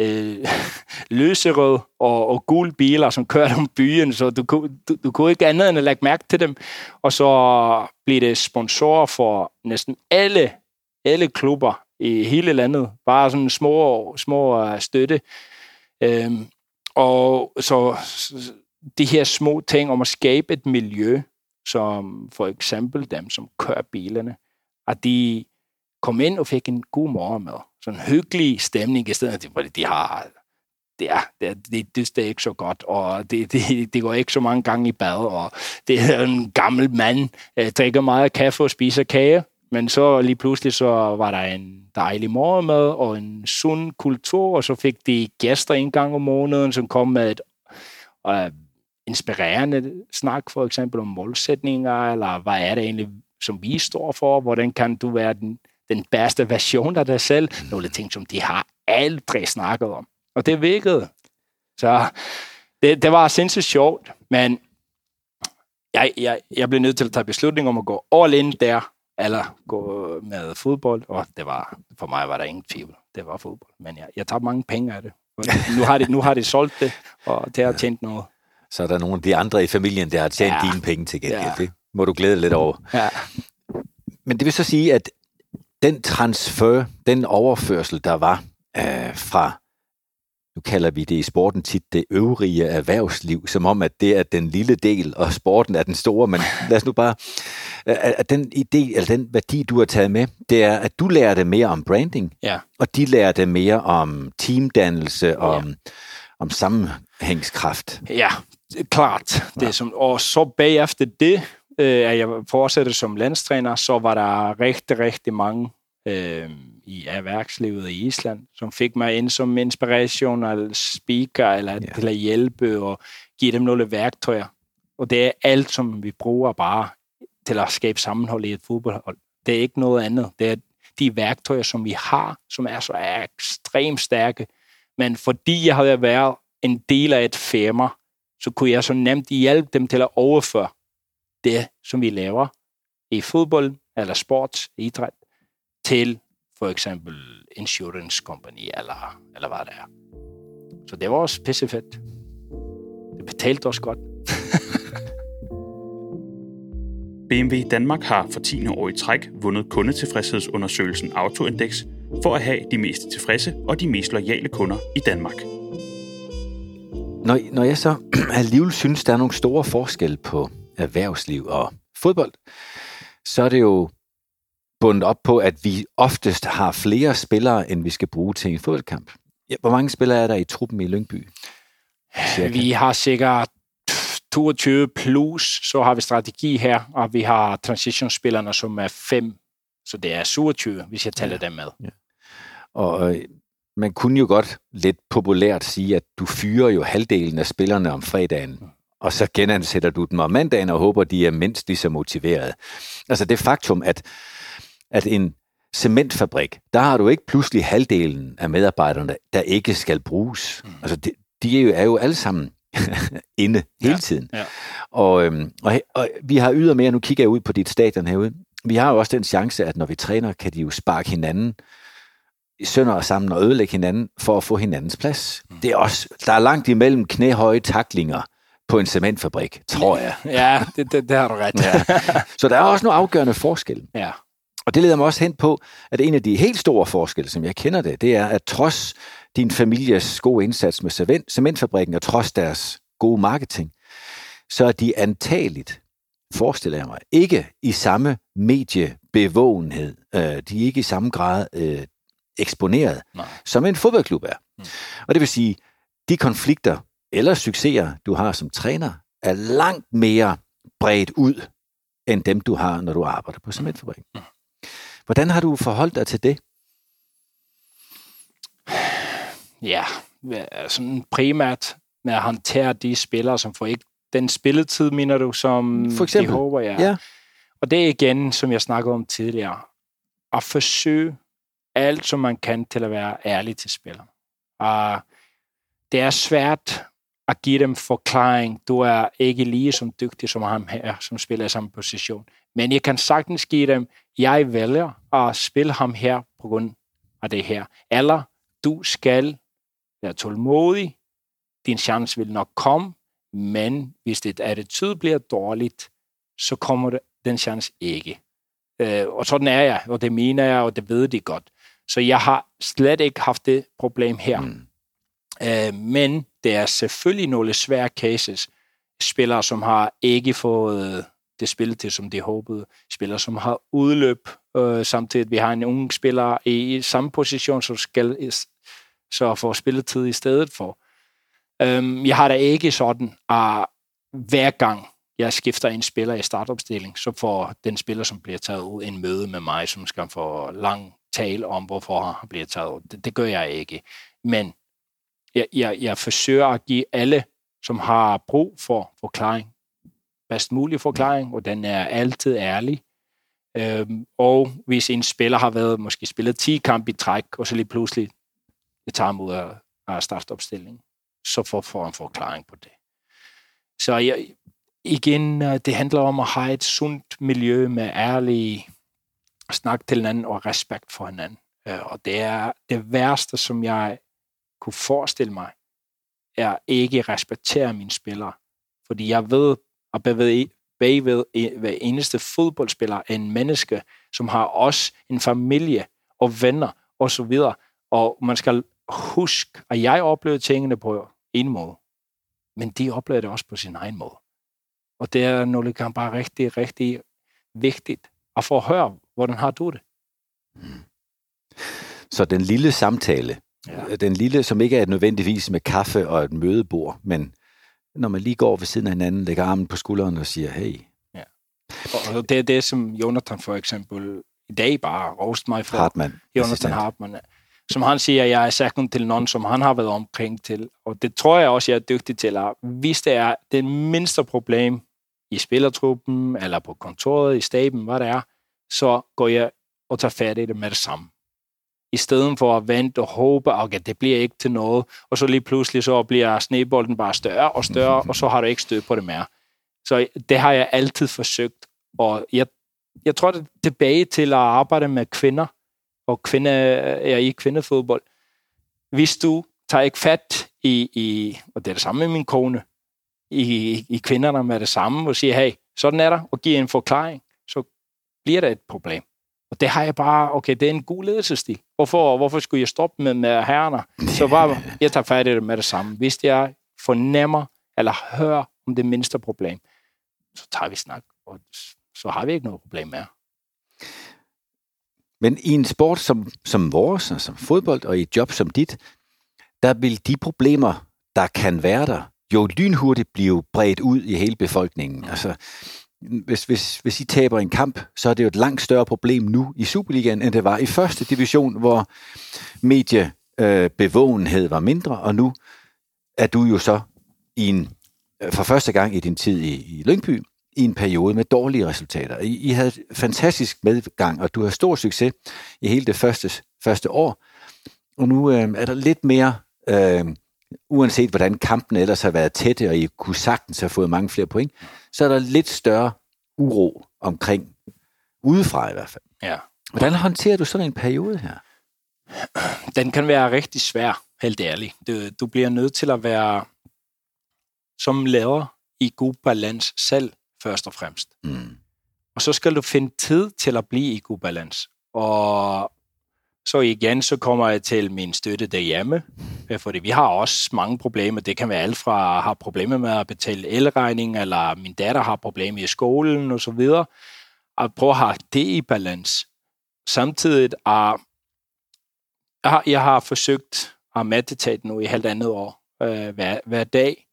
øh, (laughs) løserød og, og gul biler, som kørte om byen, så du, du, du kunne ikke andet end at lægge mærke til dem. Og så blev det sponsorer for næsten alle, alle klubber i hele landet. Bare sådan små, små øh, støtte. Øhm, og så de her små ting om at skabe et miljø, som for eksempel dem, som kører bilerne, at de kom ind og fik en god morgenmad. Sådan en hyggelig stemning i stedet, fordi de har det er, det, er, det, det, det er ikke så godt, og det, det, det går ikke så mange gange i bad, og det er en gammel mand, der drikker meget kaffe og spiser kage, men så lige pludselig så var der en dejlig morgenmad og en sund kultur, og så fik de gæster en gang om måneden, som kom med et øh, inspirerende snak, for eksempel om målsætninger, eller hvad er det egentlig, som vi står for, hvordan kan du være den, den bedste version af dig selv, nogle ting, som de har aldrig snakket om. Og det virkede. Så det, det var sindssygt sjovt, men jeg, jeg, jeg blev nødt til at tage beslutning om at gå all in der, eller gå med fodbold, og det var, for mig var der ingen tvivl. Det var fodbold, men jeg, jeg tabte mange penge af det. Nu har de, nu har de solgt det, og det har tjent noget. Så er der nogle af de andre i familien, der har tjent ja. dine penge til gengæld. Ja. Det må du glæde lidt over. Ja. Men det vil så sige, at den transfer, den overførsel, der var øh, fra nu kalder vi det i sporten tit det øvrige erhvervsliv, som om, at det er den lille del, og sporten er den store, men (laughs) lad os nu bare, at den idé, eller den værdi, du har taget med, det er, at du lærte mere om branding, ja. og de lærte mere om teamdannelse, om, ja. om sammenhængskraft. Ja, klart. Det er som, og så bagefter det, øh, at jeg fortsatte som landstræner, så var der rigtig, rigtig mange øh, i erhvervslivet i Island, som fik mig ind som inspiration eller speaker, eller ja. til at hjælpe og give dem nogle værktøjer. Og det er alt, som vi bruger bare til at skabe sammenhold i et fodboldhold. Det er ikke noget andet. Det er de værktøjer, som vi har, som er så ekstremt stærke. Men fordi jeg havde været en del af et firma, så kunne jeg så nemt hjælpe dem til at overføre det, som vi laver i fodbold, eller sport, idræt, til for eksempel insurance company, eller, eller hvad det er. Så det var også pissefedt. Det betalte også godt. (laughs) BMW Danmark har for 10. år i træk vundet kundetilfredshedsundersøgelsen Autoindex for at have de mest tilfredse og de mest lojale kunder i Danmark. Når, når jeg så (clears throat) alligevel synes, der er nogle store forskelle på erhvervsliv og fodbold, så er det jo bundet op på, at vi oftest har flere spillere, end vi skal bruge til en fodboldkamp. Ja, hvor mange spillere er der i truppen i Lyngby? Cirka? Vi har sikkert 22 plus, så har vi strategi her, og vi har transitionsspillerne, som er 5, så det er 27, hvis jeg tæller ja. dem med. Ja. Og øh, man kunne jo godt lidt populært sige, at du fyrer jo halvdelen af spillerne om fredagen, og så genansætter du dem om mandagen og håber, de er mindst lige så motiverede. Altså det faktum, at at en cementfabrik, der har du ikke pludselig halvdelen af medarbejderne, der ikke skal bruges. Mm. Altså, de, de er jo, er jo alle sammen (laughs) inde hele ja, tiden. Ja. Og, øhm, og, og vi har ydermere, nu kigger jeg ud på dit stadion herude, vi har jo også den chance, at når vi træner, kan de jo sparke hinanden sønder og sammen og ødelægge hinanden for at få hinandens plads. Mm. Det er også, der er langt imellem knæhøje taklinger på en cementfabrik, tror jeg. Ja, det, det, det har du ret. ja. Så der er også nogle afgørende forskelle. Ja. Og det leder mig også hen på, at en af de helt store forskelle, som jeg kender det, det er, at trods din families gode indsats med cementfabrikken, og trods deres gode marketing, så er de antageligt, forestiller jeg mig, ikke i samme mediebevågenhed. Øh, de er ikke i samme grad øh, eksponeret, Nej. som en fodboldklub er. Mm. Og det vil sige, de konflikter eller succeser, du har som træner, er langt mere bredt ud, end dem, du har, når du arbejder på cementfabrikken. Mm. Hvordan har du forholdt dig til det? Ja, sådan primært med at håndtere de spillere, som får ikke den spilletid, mener du, som For eksempel. de håber, ja. ja. Og det er igen, som jeg snakkede om tidligere, at forsøge alt, som man kan til at være ærlig til spillere. Og det er svært at give dem forklaring. Du er ikke lige så dygtig som ham her, som spiller i samme position. Men jeg kan sagtens give dem, jeg vælger at spille ham her på grund af det her. Eller du skal være tålmodig, din chance vil nok komme, men hvis dit attitude bliver dårligt, så kommer det, den chance ikke. Øh, og sådan er jeg, og det mener jeg, og det ved de godt. Så jeg har slet ikke haft det problem her. Mm. Øh, men det er selvfølgelig nogle svære cases. Spillere, som har ikke fået øh, det spil til, som de håbede. Spillere, som har udløb øh, samtidig vi har en ung spiller i, i samme position, som skal øh, så få spilletid i stedet for. Øhm, jeg har da ikke sådan, at hver gang jeg skifter en spiller i startopstilling, så får den spiller, som bliver taget ud, en møde med mig, som skal få lang tale om, hvorfor han bliver taget ud. Det, det gør jeg ikke. Men jeg, jeg, jeg forsøger at give alle, som har brug for forklaring, bedst mulig forklaring, og den er altid ærlig. Øhm, og hvis en spiller har været måske spillet 10 kampe i træk, og så lige pludselig det tager ham ud af, af startopstillingen, så får, får en forklaring på det. Så jeg, igen, øh, det handler om at have et sundt miljø med ærlig snak til hinanden og respekt for hinanden. Øh, og det er det værste, som jeg kunne forestille mig, er ikke respektere mine spillere. Fordi jeg ved, at bagved, bagved hver eneste fodboldspiller er en menneske, som har også en familie og venner og så videre. Og man skal huske, at jeg oplevede tingene på en måde, men de oplevede det også på sin egen måde. Og det er noget, kan bare rigtig, rigtig vigtigt at få at høre, hvordan har du det? Så den lille samtale, ja. den lille, som ikke er nødvendigvis med kaffe og et mødebord, men når man lige går ved siden af hinanden, lægger armen på skulderen og siger, hey. Ja. Og det er det, som Jonathan for eksempel i dag bare rost mig for. Hartmann. Jonathan assistent. Hartmann. Som han siger, jeg er second til nogen, som han har været omkring til. Og det tror jeg også, jeg er dygtig til. At hvis det er det mindste problem i spillertruppen, eller på kontoret, i staben, hvad det er, så går jeg og tager fat i det med det samme. I stedet for at vente og håbe, okay, det bliver ikke til noget, og så lige pludselig så bliver snebolden bare større og større, og så har du ikke stød på det mere. Så det har jeg altid forsøgt, og jeg, jeg tror, det er tilbage til at arbejde med kvinder, og kvinde, er i kvindefodbold. Hvis du tager ikke fat i, i, og det er det samme med min kone, i, i kvinderne med det samme, og siger, hey, sådan er der, og giver en forklaring, så bliver der et problem. Og det har jeg bare, okay, det er en god ledelsesstil. Hvorfor, hvorfor skulle jeg stoppe med, med herrerne? Så bare, jeg tager fat i det med det samme. Hvis jeg fornemmer, eller hører om det mindste problem, så tager vi snak, og så har vi ikke noget problem mere. Men i en sport som, som vores, altså som fodbold, og i et job som dit, der vil de problemer, der kan være der, jo lynhurtigt blive bredt ud i hele befolkningen. Altså, hvis, hvis, hvis I taber en kamp, så er det jo et langt større problem nu i Superligaen, end det var i første division, hvor mediebevågenhed øh, var mindre, og nu er du jo så i en, øh, for første gang i din tid i, i Lyngby, i en periode med dårlige resultater. I, I havde fantastisk medgang, og du har stor succes i hele det første, første år. Og nu øh, er der lidt mere, øh, uanset hvordan kampen ellers har været tætte, og I kunne sagtens have fået mange flere point, så er der lidt større uro omkring, udefra i hvert fald. Ja. Hvordan håndterer du sådan en periode her? Den kan være rigtig svær, helt ærligt. Du, du bliver nødt til at være som leder i god balance selv først og fremmest. Mm. Og så skal du finde tid til at blive i god balance. Og så igen, så kommer jeg til min støtte derhjemme, øh, fordi vi har også mange problemer. Det kan være alt fra at have problemer med at betale elregning, eller min datter har problemer i skolen og så videre. At prøve at have det i balance. Samtidig er, jeg har, jeg har forsøgt at meditere nu i halvandet år øh, hver, hver dag,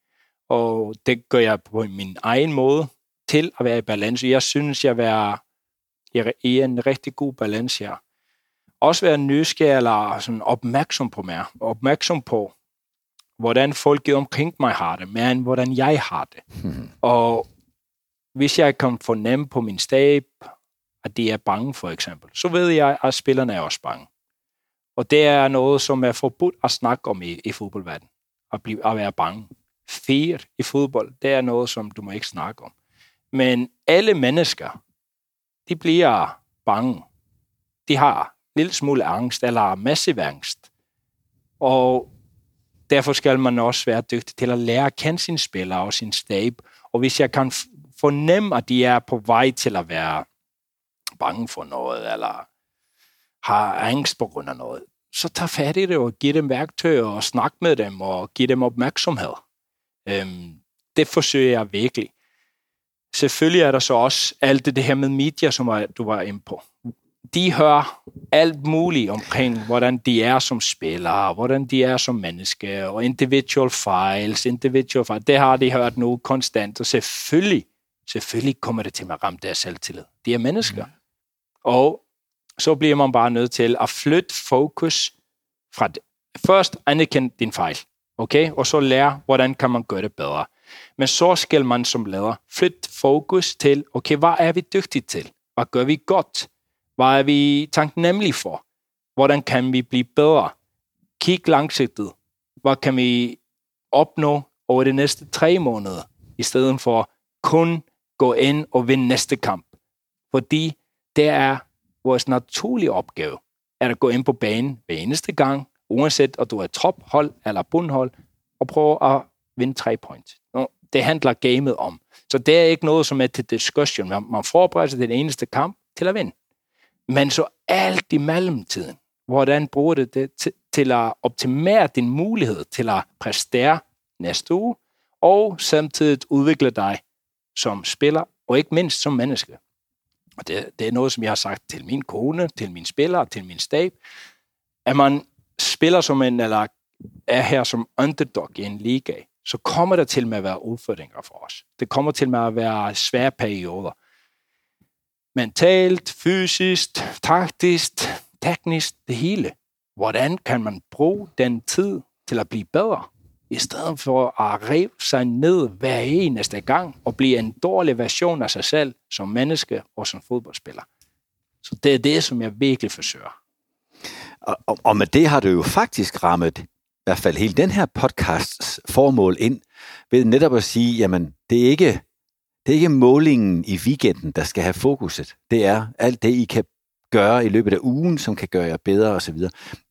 og det gør jeg på min egen måde til at være i balance. Jeg synes, jeg er i en rigtig god balance her. Også være nysgerrig eller sådan opmærksom på mig. Opmærksom på, hvordan folk omkring mig har det, mere end hvordan jeg har det. Mm. Og hvis jeg kan fornemme på min stab, at de er bange for eksempel, så ved jeg, at spillerne er også bange. Og det er noget, som er forbudt at snakke om i, i fodboldverdenen. At, blive, at være bange. Fear i fodbold, det er noget, som du må ikke snakke om. Men alle mennesker, de bliver bange. De har lille smule angst, eller massiv angst. Og derfor skal man også være dygtig til at lære at kende sine spillere og sin stab. Og hvis jeg kan fornemme, at de er på vej til at være bange for noget, eller har angst på grund af noget, så tag fat i det og giv dem værktøjer og snak med dem og giv dem opmærksomhed. Øhm, det forsøger jeg virkelig. Selvfølgelig er der så også alt det, det her med media, som du var inde på de hører alt muligt omkring, hvordan de er som spillere, hvordan de er som mennesker, og individual files, individual files, det har de hørt nu konstant, og selvfølgelig, selvfølgelig kommer det til at ramme deres selvtillid. De er mennesker. Mm. Og så bliver man bare nødt til at flytte fokus fra det. først anerkende din fejl, okay? Og så lære, hvordan kan man gøre det bedre. Men så skal man som leder flytte fokus til, okay, hvad er vi dygtige til? Hvad gør vi godt? Hvad er vi taknemmelige for? Hvordan kan vi blive bedre? Kig langsigtet. Hvad kan vi opnå over de næste tre måneder, i stedet for kun gå ind og vinde næste kamp? Fordi det er vores naturlige opgave, at gå ind på banen hver eneste gang, uanset om du er tophold eller bundhold, og prøve at vinde tre points. Det handler gamet om. Så det er ikke noget, som er til discussion. Man forbereder sig til den eneste kamp til at vinde. Men så alt i mellemtiden, hvordan bruger du det til, til at optimere din mulighed til at præstere næste uge, og samtidig udvikle dig som spiller, og ikke mindst som menneske. Og det, det er noget, som jeg har sagt til min kone, til min spiller, til min stab, at man spiller som en, eller er her som underdog i en liga, så kommer der til med at være udfordringer for os. Det kommer til med at være svære perioder. Mentalt, fysisk, taktisk, teknisk, det hele. Hvordan kan man bruge den tid til at blive bedre, i stedet for at rive sig ned hver eneste gang og blive en dårlig version af sig selv som menneske og som fodboldspiller. Så det er det, som jeg virkelig forsøger. Og, og med det har du jo faktisk rammet i hvert fald hele den her podcasts formål ind, ved netop at sige, jamen, det er ikke, det er ikke målingen i weekenden, der skal have fokuset. Det er alt det, I kan gøre i løbet af ugen, som kan gøre jer bedre osv.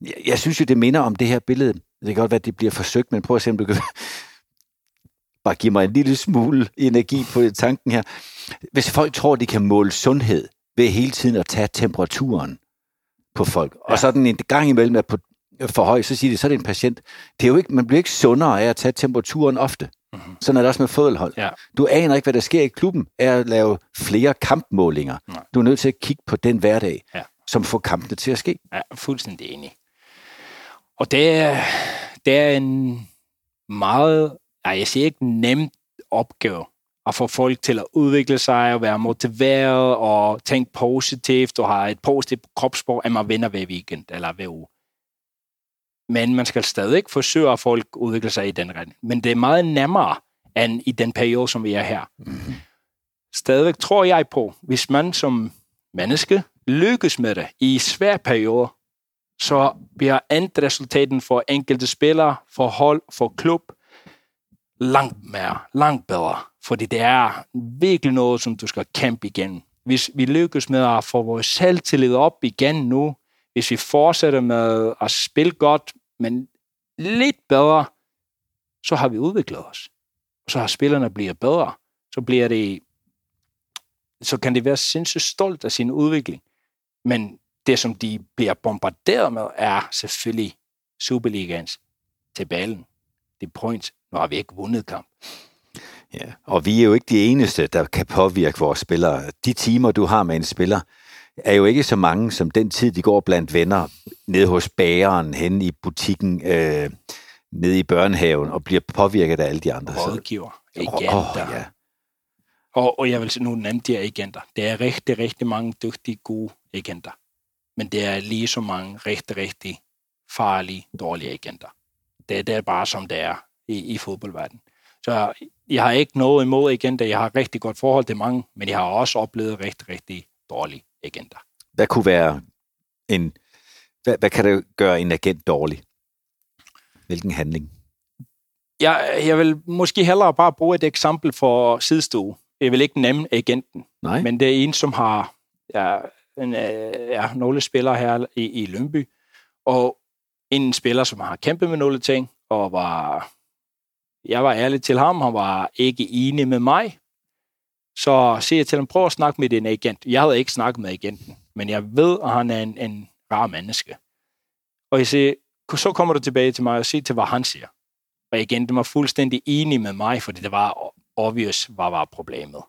Jeg, jeg synes jo, det minder om det her billede. Det kan godt være, at det bliver forsøgt, men prøv at se, om du kan (laughs) bare give mig en lille smule energi på tanken her. Hvis folk tror, de kan måle sundhed ved hele tiden at tage temperaturen, på folk. Ja. Og så den en gang imellem er på for høj, så siger de, så er det en patient. Det er jo ikke, man bliver ikke sundere af at tage temperaturen ofte. Mm-hmm. Sådan er det også med fodboldhold. Ja. Du aner ikke, hvad der sker i klubben, er at lave flere kampmålinger. Nej. Du er nødt til at kigge på den hverdag, ja. som får kampene til at ske. Ja, fuldstændig enig. Og det er, det er en meget, jeg siger ikke nemt opgave at få folk til at udvikle sig og være motiveret og tænke positivt og have et positivt kropssprog, at man vinder hver weekend eller hver uge. Men man skal stadig forsøge, at folk udvikler sig i den retning. Men det er meget nemmere end i den periode, som vi er her. Mm-hmm. Stadig tror jeg på, hvis man som menneske lykkes med det i svære perioder, så bliver endresultaten for enkelte spillere, for hold, for klub, langt mere, langt bedre. Fordi det er virkelig noget, som du skal kæmpe igen. Hvis vi lykkes med at få vores selvtillid op igen nu, hvis vi fortsætter med at spille godt, men lidt bedre, så har vi udviklet os. Så har spillerne bliver bedre. Så bliver det så kan det være sindssygt stolt af sin udvikling. Men det, som de bliver bombarderet med, er selvfølgelig Superligans tabellen. Det er points. Nu har vi ikke vundet kamp. Ja, og vi er jo ikke de eneste, der kan påvirke vores spillere. De timer, du har med en spiller, er jo ikke så mange som den tid, de går blandt venner, nede hos bageren, hen i butikken, øh, nede i børnehaven, og bliver påvirket af alle de andre. Rådgiver, agenter. Oh, ja. og, og jeg vil nu nævne de agenter. Det er rigtig, rigtig mange dygtige, gode agenter. Men det er lige så mange rigtig, rigtig farlige, dårlige agenter. Det, det er bare som det er i, i fodboldverdenen. Så jeg har ikke noget imod agenter. Jeg har rigtig godt forhold til mange, men jeg har også oplevet rigtig, rigtig dårlige agenter. Hvad kunne være en... Hvad, hvad kan det gøre en agent dårlig? Hvilken handling? Jeg, jeg vil måske hellere bare bruge et eksempel for sidste Jeg vil ikke nævne agenten, Nej. men det er en, som har ja, en, øh, ja, nogle spillere her i, i Lønby, og en spiller, som har kæmpet med nogle ting, og var jeg var ærlig til ham, han var ikke enig med mig. Så siger jeg til ham, prøv at snakke med din agent. Jeg havde ikke snakket med agenten, men jeg ved, at han er en, en rar menneske. Og jeg siger, så kommer du tilbage til mig og siger til, hvad han siger. Og agenten var fuldstændig enig med mig, fordi det var obvious, hvad var problemet.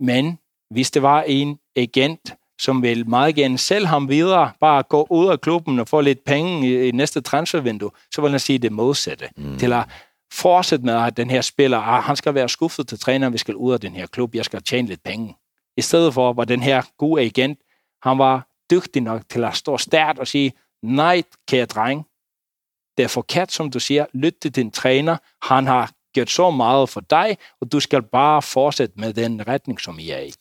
Men hvis det var en agent, som vil meget gerne sælge ham videre, bare gå ud af klubben og få lidt penge i, i næste transfervindue, så vil han sige det modsatte. Mm. Til at fortsætte med, at den her spiller, ah, han skal være skuffet til træneren, vi skal ud af den her klub, jeg skal tjene lidt penge. I stedet for, hvor den her gode agent, han var dygtig nok til at stå stærkt og sige, nej, kære dreng, det er forkert, som du siger, lyt til din træner, han har gjort så meget for dig, og du skal bare fortsætte med den retning, som I er i.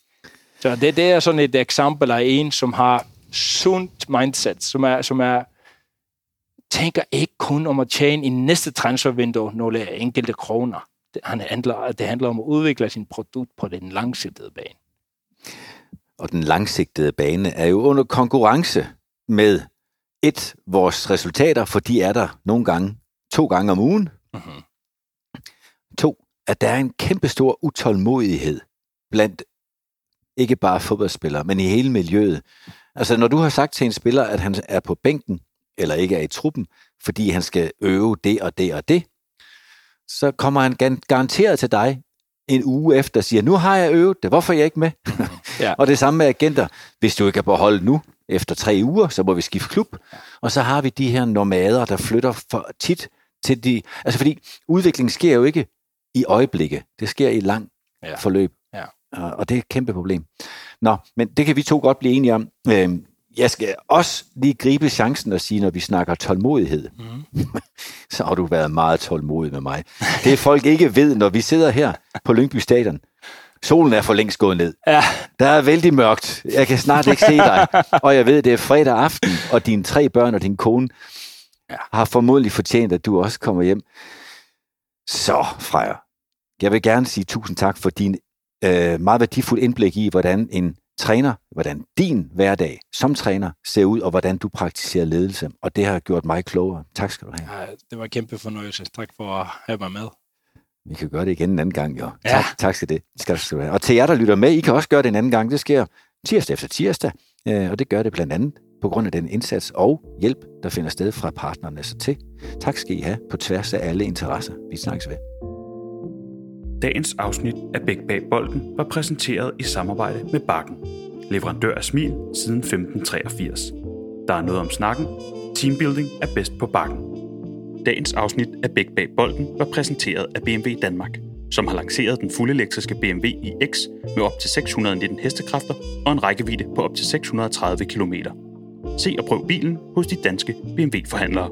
Så det, det er sådan et eksempel af en, som har sundt mindset, som er, som er tænker ikke kun om at tjene i næste transfervindue nogle enkelte kroner. Det handler, det handler om at udvikle sin produkt på den langsigtede bane. Og den langsigtede bane er jo under konkurrence med et, vores resultater, for de er der nogle gange, to gange om ugen. Mm-hmm. To, at der er en kæmpe stor utålmodighed blandt ikke bare fodboldspillere, men i hele miljøet. Altså, når du har sagt til en spiller, at han er på bænken, eller ikke er i truppen, fordi han skal øve det og det og det, så kommer han garanteret til dig en uge efter og siger, nu har jeg øvet det, hvorfor er jeg ikke med? (laughs) ja. og det samme med agenter. Hvis du ikke er på hold nu, efter tre uger, så må vi skifte klub. Og så har vi de her nomader, der flytter for tit til de... Altså fordi udviklingen sker jo ikke i øjeblikke. Det sker i lang ja. forløb. Ja. Og det er et kæmpe problem. Nå, men det kan vi to godt blive enige om. Øhm, jeg skal også lige gribe chancen og sige, når vi snakker tålmodighed, mm. (laughs) så har du været meget tålmodig med mig. Det folk ikke ved, når vi sidder her på Lyngby Stadion. Solen er for længst gået ned. Ja. Der er vældig mørkt. Jeg kan snart ikke se dig. Og jeg ved, det er fredag aften, og dine tre børn og din kone ja. har formodentlig fortjent, at du også kommer hjem. Så, Freja, jeg vil gerne sige tusind tak for din øh, meget værdifuld indblik i, hvordan en træner, hvordan din hverdag som træner ser ud, og hvordan du praktiserer ledelse. Og det har gjort mig klogere. Tak skal du have. Ja, det var en kæmpe fornøjelse. Tak for at have mig med. Vi kan gøre det igen en anden gang, jo. Ja. Tak, tak skal det. Skal du have. Og til jer, der lytter med, I kan også gøre det en anden gang. Det sker tirsdag efter tirsdag, øh, og det gør det blandt andet på grund af den indsats og hjælp, der finder sted fra partnerne så til. Tak skal I have på tværs af alle interesser. Vi snakkes ved. Dagens afsnit af Bæk Bag Bolden var præsenteret i samarbejde med Bakken, leverandør af smil siden 1583. Der er noget om snakken. Teambuilding er bedst på Bakken. Dagens afsnit af Bæk Bag Bolden var præsenteret af BMW Danmark, som har lanceret den fulde elektriske BMW iX med op til 619 hestekræfter og en rækkevidde på op til 630 km. Se og prøv bilen hos de danske BMW-forhandlere.